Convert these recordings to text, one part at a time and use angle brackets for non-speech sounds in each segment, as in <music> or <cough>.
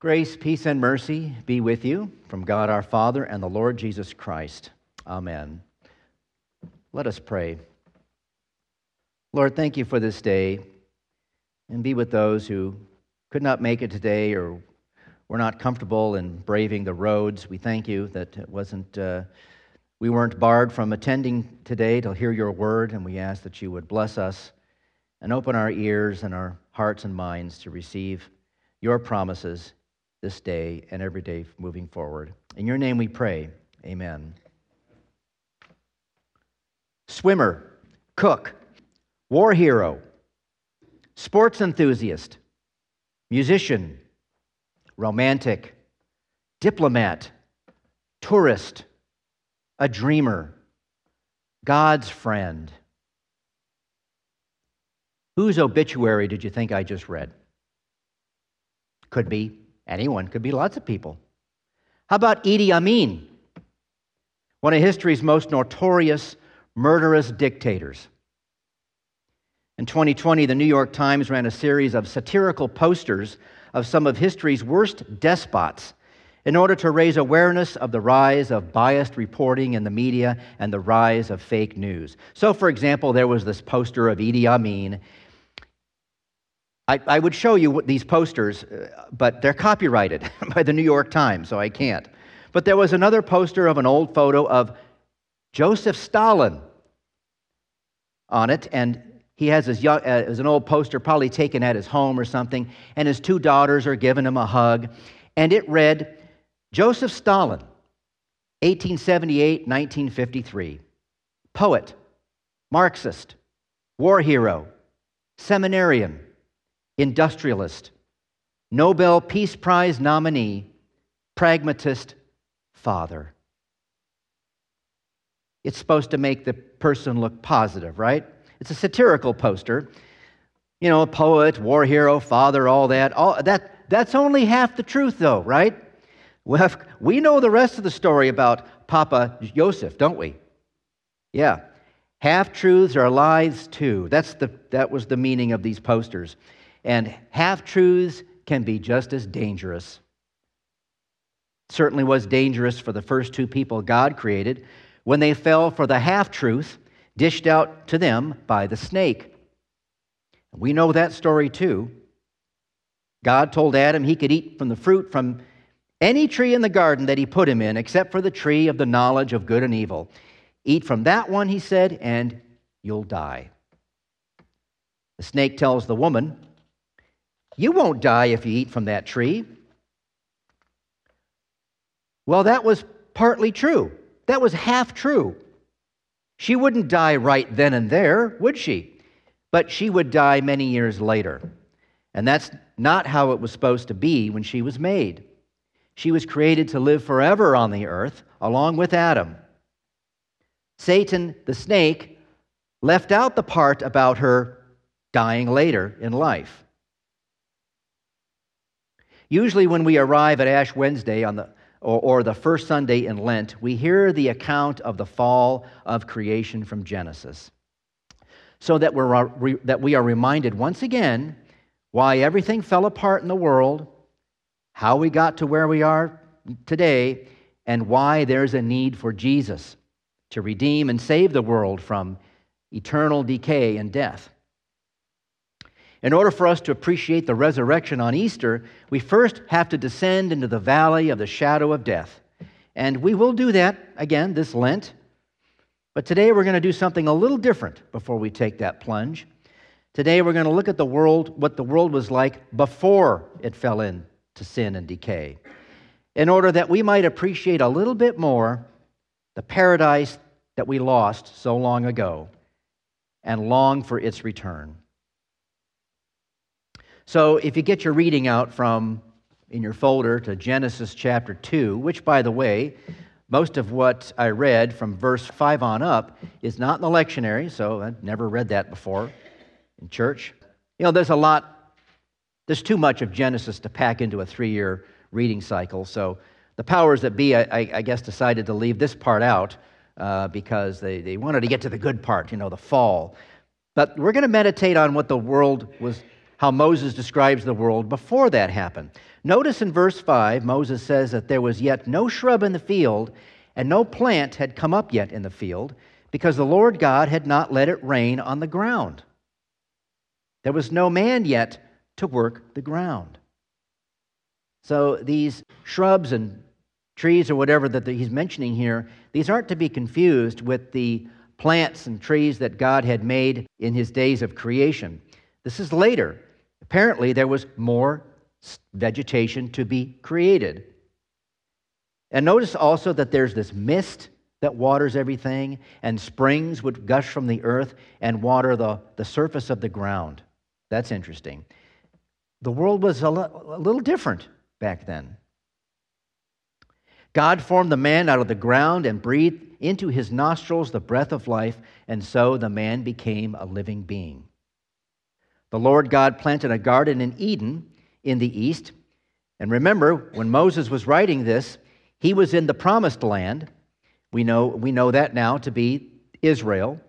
Grace, peace, and mercy be with you from God our Father and the Lord Jesus Christ. Amen. Let us pray. Lord, thank you for this day, and be with those who could not make it today or were not comfortable in braving the roads. We thank you that it wasn't, uh, we weren't barred from attending today to hear your word, and we ask that you would bless us and open our ears and our hearts and minds to receive your promises this day and every day moving forward. In your name we pray. Amen. Swimmer, cook, war hero, sports enthusiast, musician, romantic, diplomat, tourist, a dreamer, God's friend. Whose obituary did you think I just read? Could be anyone, could be lots of people. How about Idi Amin, one of history's most notorious murderous dictators? In 2020, the New York Times ran a series of satirical posters of some of history's worst despots in order to raise awareness of the rise of biased reporting in the media and the rise of fake news. So, for example, there was this poster of Idi Amin. I, I would show you these posters, uh, but they're copyrighted <laughs> by the New York Times, so I can't. But there was another poster of an old photo of Joseph Stalin on it, and he has his young, uh, an old poster probably taken at his home or something, and his two daughters are giving him a hug. And it read, Joseph Stalin, 1878 1953. Poet, Marxist, war hero, seminarian, industrialist, Nobel Peace Prize nominee, pragmatist, father. It's supposed to make the person look positive, right? It's a satirical poster. You know, a poet, war hero, father, all that. All that that's only half the truth, though, right? We, have, <laughs> we know the rest of the story about Papa Joseph, don't we? Yeah. Half truths are lies too. That's the, that was the meaning of these posters. And half truths can be just as dangerous. Certainly was dangerous for the first two people God created when they fell for the half truth dished out to them by the snake. We know that story too. God told Adam he could eat from the fruit from any tree in the garden that he put him in, except for the tree of the knowledge of good and evil. Eat from that one, he said, and you'll die. The snake tells the woman, You won't die if you eat from that tree. Well, that was partly true. That was half true. She wouldn't die right then and there, would she? But she would die many years later. And that's not how it was supposed to be when she was made. She was created to live forever on the earth, along with Adam. Satan, the snake, left out the part about her dying later in life. Usually, when we arrive at Ash Wednesday on the or, or the first Sunday in Lent, we hear the account of the fall of creation from Genesis. So that, we're, uh, that we are reminded once again why everything fell apart in the world, how we got to where we are today, and why there's a need for Jesus to redeem and save the world from eternal decay and death. In order for us to appreciate the resurrection on Easter, we first have to descend into the valley of the shadow of death. And we will do that again this Lent. But today we're going to do something a little different before we take that plunge. Today we're going to look at the world, what the world was like before it fell into sin and decay, in order that we might appreciate a little bit more the paradise that we lost so long ago and long for its return. So if you get your reading out from in your folder to Genesis chapter 2, which, by the way, most of what I read from verse 5 on up is not in the lectionary, so I've never read that before in church. You know, there's a lot, there's too much of Genesis to pack into a three year reading cycle. So the powers that be, I, I guess, decided to leave this part out uh, because they, they wanted to get to the good part, you know, the fall. But we're going to meditate on what the world was how Moses describes the world before that happened. Notice in verse 5, Moses says that there was yet no shrub in the field, and no plant had come up yet in the field, because the Lord God had not let it rain on the ground. There was no man yet to work the ground. So these shrubs and trees or whatever that he's mentioning here, these aren't to be confused with the plants and trees that God had made in his days of creation. This is later. Apparently, there was more vegetation to be created. And notice also that there's this mist that waters everything, and springs would gush from the earth and water the, the surface of the ground. That's interesting. The world was a, a little different back then. God formed the man out of the ground and breathed into his nostrils the breath of life, and so the man became a living being. The Lord God planted a garden in Eden in the east. And remember, when Moses was writing this, he was in the promised land. We know, we know that now to be Israel.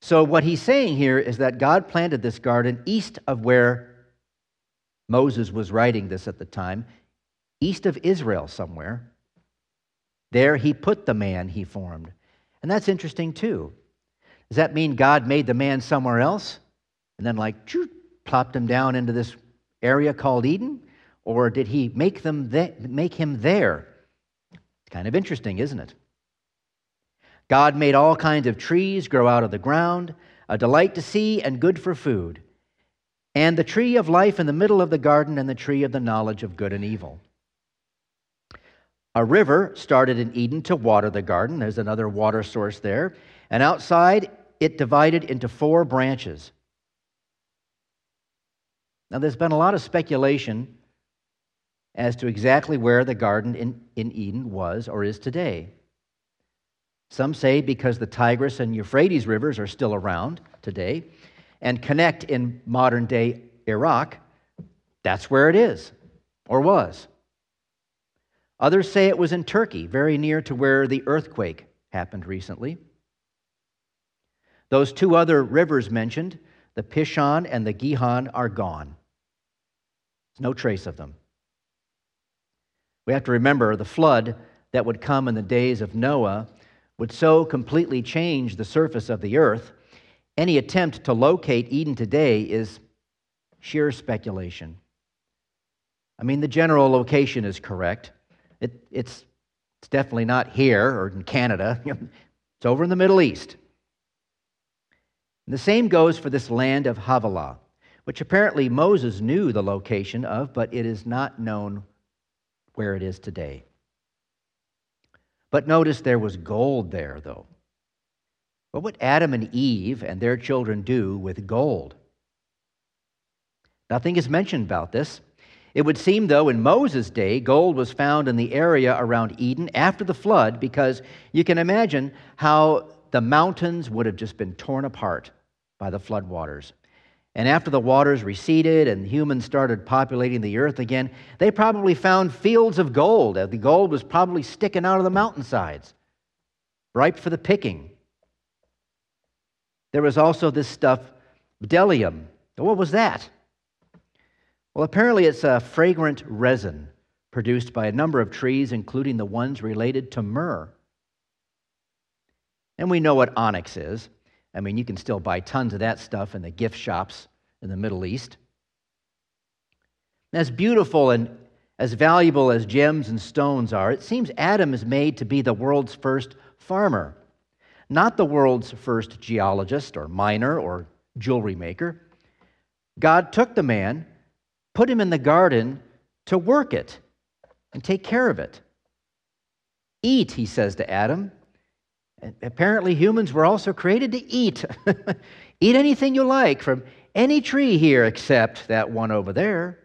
So, what he's saying here is that God planted this garden east of where Moses was writing this at the time, east of Israel somewhere. There he put the man he formed. And that's interesting too. Does that mean God made the man somewhere else and then, like, plopped him down into this area called Eden? Or did he make, them th- make him there? It's kind of interesting, isn't it? God made all kinds of trees grow out of the ground, a delight to see and good for food, and the tree of life in the middle of the garden, and the tree of the knowledge of good and evil. A river started in Eden to water the garden. There's another water source there. And outside, it divided into four branches. Now, there's been a lot of speculation as to exactly where the garden in, in Eden was or is today. Some say because the Tigris and Euphrates rivers are still around today and connect in modern day Iraq, that's where it is or was. Others say it was in Turkey, very near to where the earthquake happened recently. Those two other rivers mentioned, the Pishon and the Gihon, are gone. There's no trace of them. We have to remember the flood that would come in the days of Noah would so completely change the surface of the earth. Any attempt to locate Eden today is sheer speculation. I mean, the general location is correct. It, it's, it's definitely not here or in Canada, <laughs> it's over in the Middle East. And the same goes for this land of Havilah, which apparently Moses knew the location of, but it is not known where it is today. But notice there was gold there, though. What would Adam and Eve and their children do with gold? Nothing is mentioned about this. It would seem, though, in Moses' day, gold was found in the area around Eden after the flood because you can imagine how the mountains would have just been torn apart by the flood waters. And after the waters receded and humans started populating the earth again, they probably found fields of gold. Uh, the gold was probably sticking out of the mountainsides, ripe for the picking. There was also this stuff, bdellium. What was that? Well, apparently it's a fragrant resin produced by a number of trees, including the ones related to myrrh. And we know what onyx is. I mean, you can still buy tons of that stuff in the gift shops in the Middle East. As beautiful and as valuable as gems and stones are, it seems Adam is made to be the world's first farmer, not the world's first geologist or miner or jewelry maker. God took the man put him in the garden to work it and take care of it. Eat, he says to Adam. Apparently, humans were also created to eat. <laughs> eat anything you like from any tree here except that one over there.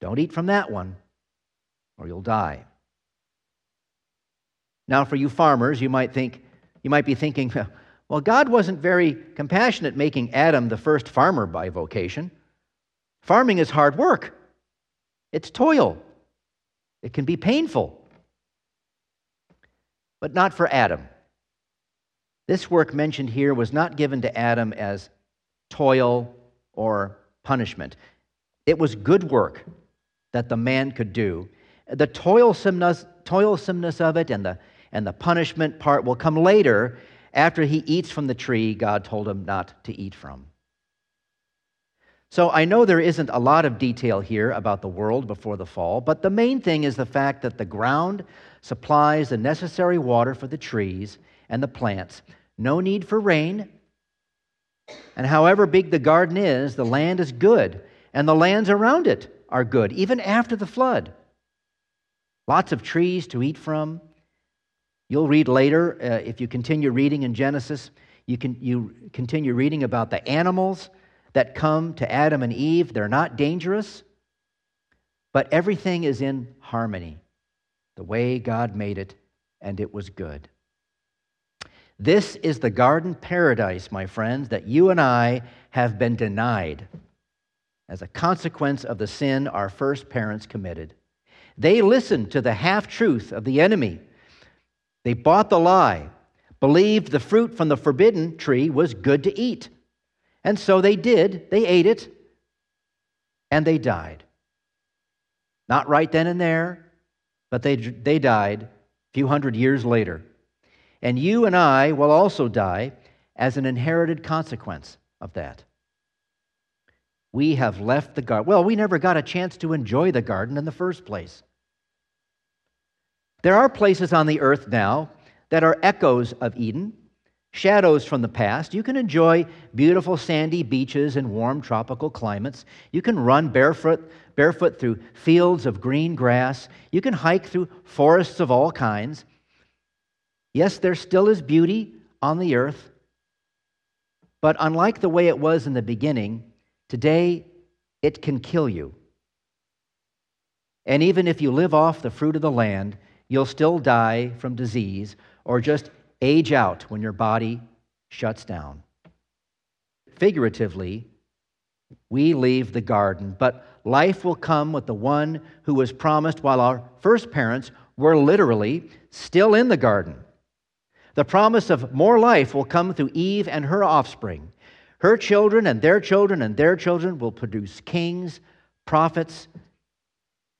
Don't eat from that one, or you'll die. Now, for you farmers, you might think, you might be thinking, well, God wasn't very compassionate making Adam the first farmer by vocation. Farming is hard work, it's toil, it can be painful. But not for Adam. This work mentioned here was not given to Adam as toil or punishment. It was good work that the man could do. The toilsomeness, toilsomeness of it and the, and the punishment part will come later after he eats from the tree God told him not to eat from. So I know there isn't a lot of detail here about the world before the fall, but the main thing is the fact that the ground supplies the necessary water for the trees and the plants. No need for rain. And however big the garden is, the land is good, and the lands around it are good, even after the flood. Lots of trees to eat from. You'll read later, uh, if you continue reading in Genesis, you, can, you continue reading about the animals that come to Adam and Eve. They're not dangerous, but everything is in harmony, the way God made it, and it was good. This is the garden paradise, my friends, that you and I have been denied as a consequence of the sin our first parents committed. They listened to the half truth of the enemy. They bought the lie, believed the fruit from the forbidden tree was good to eat. And so they did. They ate it, and they died. Not right then and there, but they, they died a few hundred years later. And you and I will also die as an inherited consequence of that. We have left the garden. Well, we never got a chance to enjoy the garden in the first place. There are places on the earth now that are echoes of Eden, shadows from the past. You can enjoy beautiful sandy beaches and warm tropical climates. You can run barefoot, barefoot through fields of green grass. You can hike through forests of all kinds. Yes, there still is beauty on the earth, but unlike the way it was in the beginning, today it can kill you. And even if you live off the fruit of the land, you'll still die from disease or just age out when your body shuts down. Figuratively, we leave the garden, but life will come with the one who was promised while our first parents were literally still in the garden. The promise of more life will come through Eve and her offspring. Her children and their children and their children will produce kings, prophets,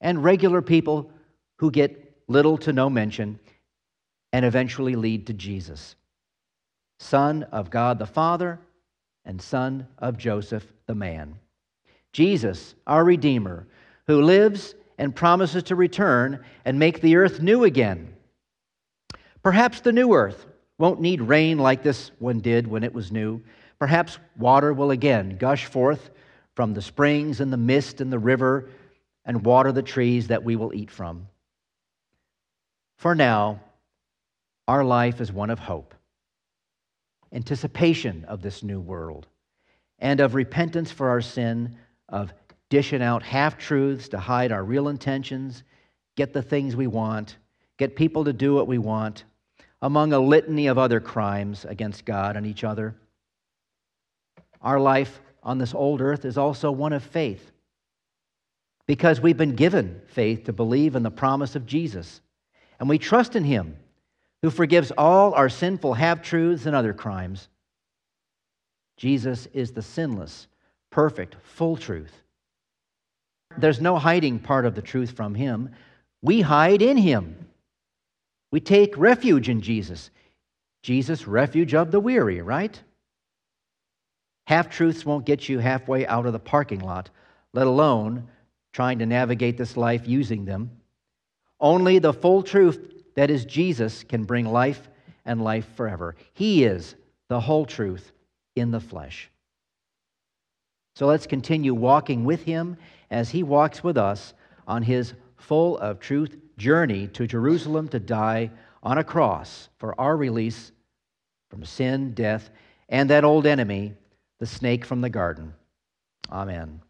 and regular people who get little to no mention and eventually lead to Jesus, Son of God the Father and Son of Joseph the man. Jesus, our Redeemer, who lives and promises to return and make the earth new again Perhaps the new earth won't need rain like this one did when it was new. Perhaps water will again gush forth from the springs and the mist and the river and water the trees that we will eat from. For now, our life is one of hope, anticipation of this new world, and of repentance for our sin, of dishing out half truths to hide our real intentions, get the things we want, get people to do what we want among a litany of other crimes against God and each other. Our life on this old earth is also one of faith because we've been given faith to believe in the promise of Jesus. And we trust in Him who forgives all our sinful half truths and other crimes. Jesus is the sinless, perfect, full truth. There's no hiding part of the truth from Him. We hide in Him. We take refuge in Jesus. Jesus, refuge of the weary, right? Half truths won't get you halfway out of the parking lot, let alone trying to navigate this life using them. Only the full truth that is Jesus can bring life and life forever. He is the whole truth in the flesh. So let's continue walking with him as he walks with us on his full of truth journey to Jerusalem to die on a cross for our release from sin, death, and that old enemy, the snake from the garden. Amen.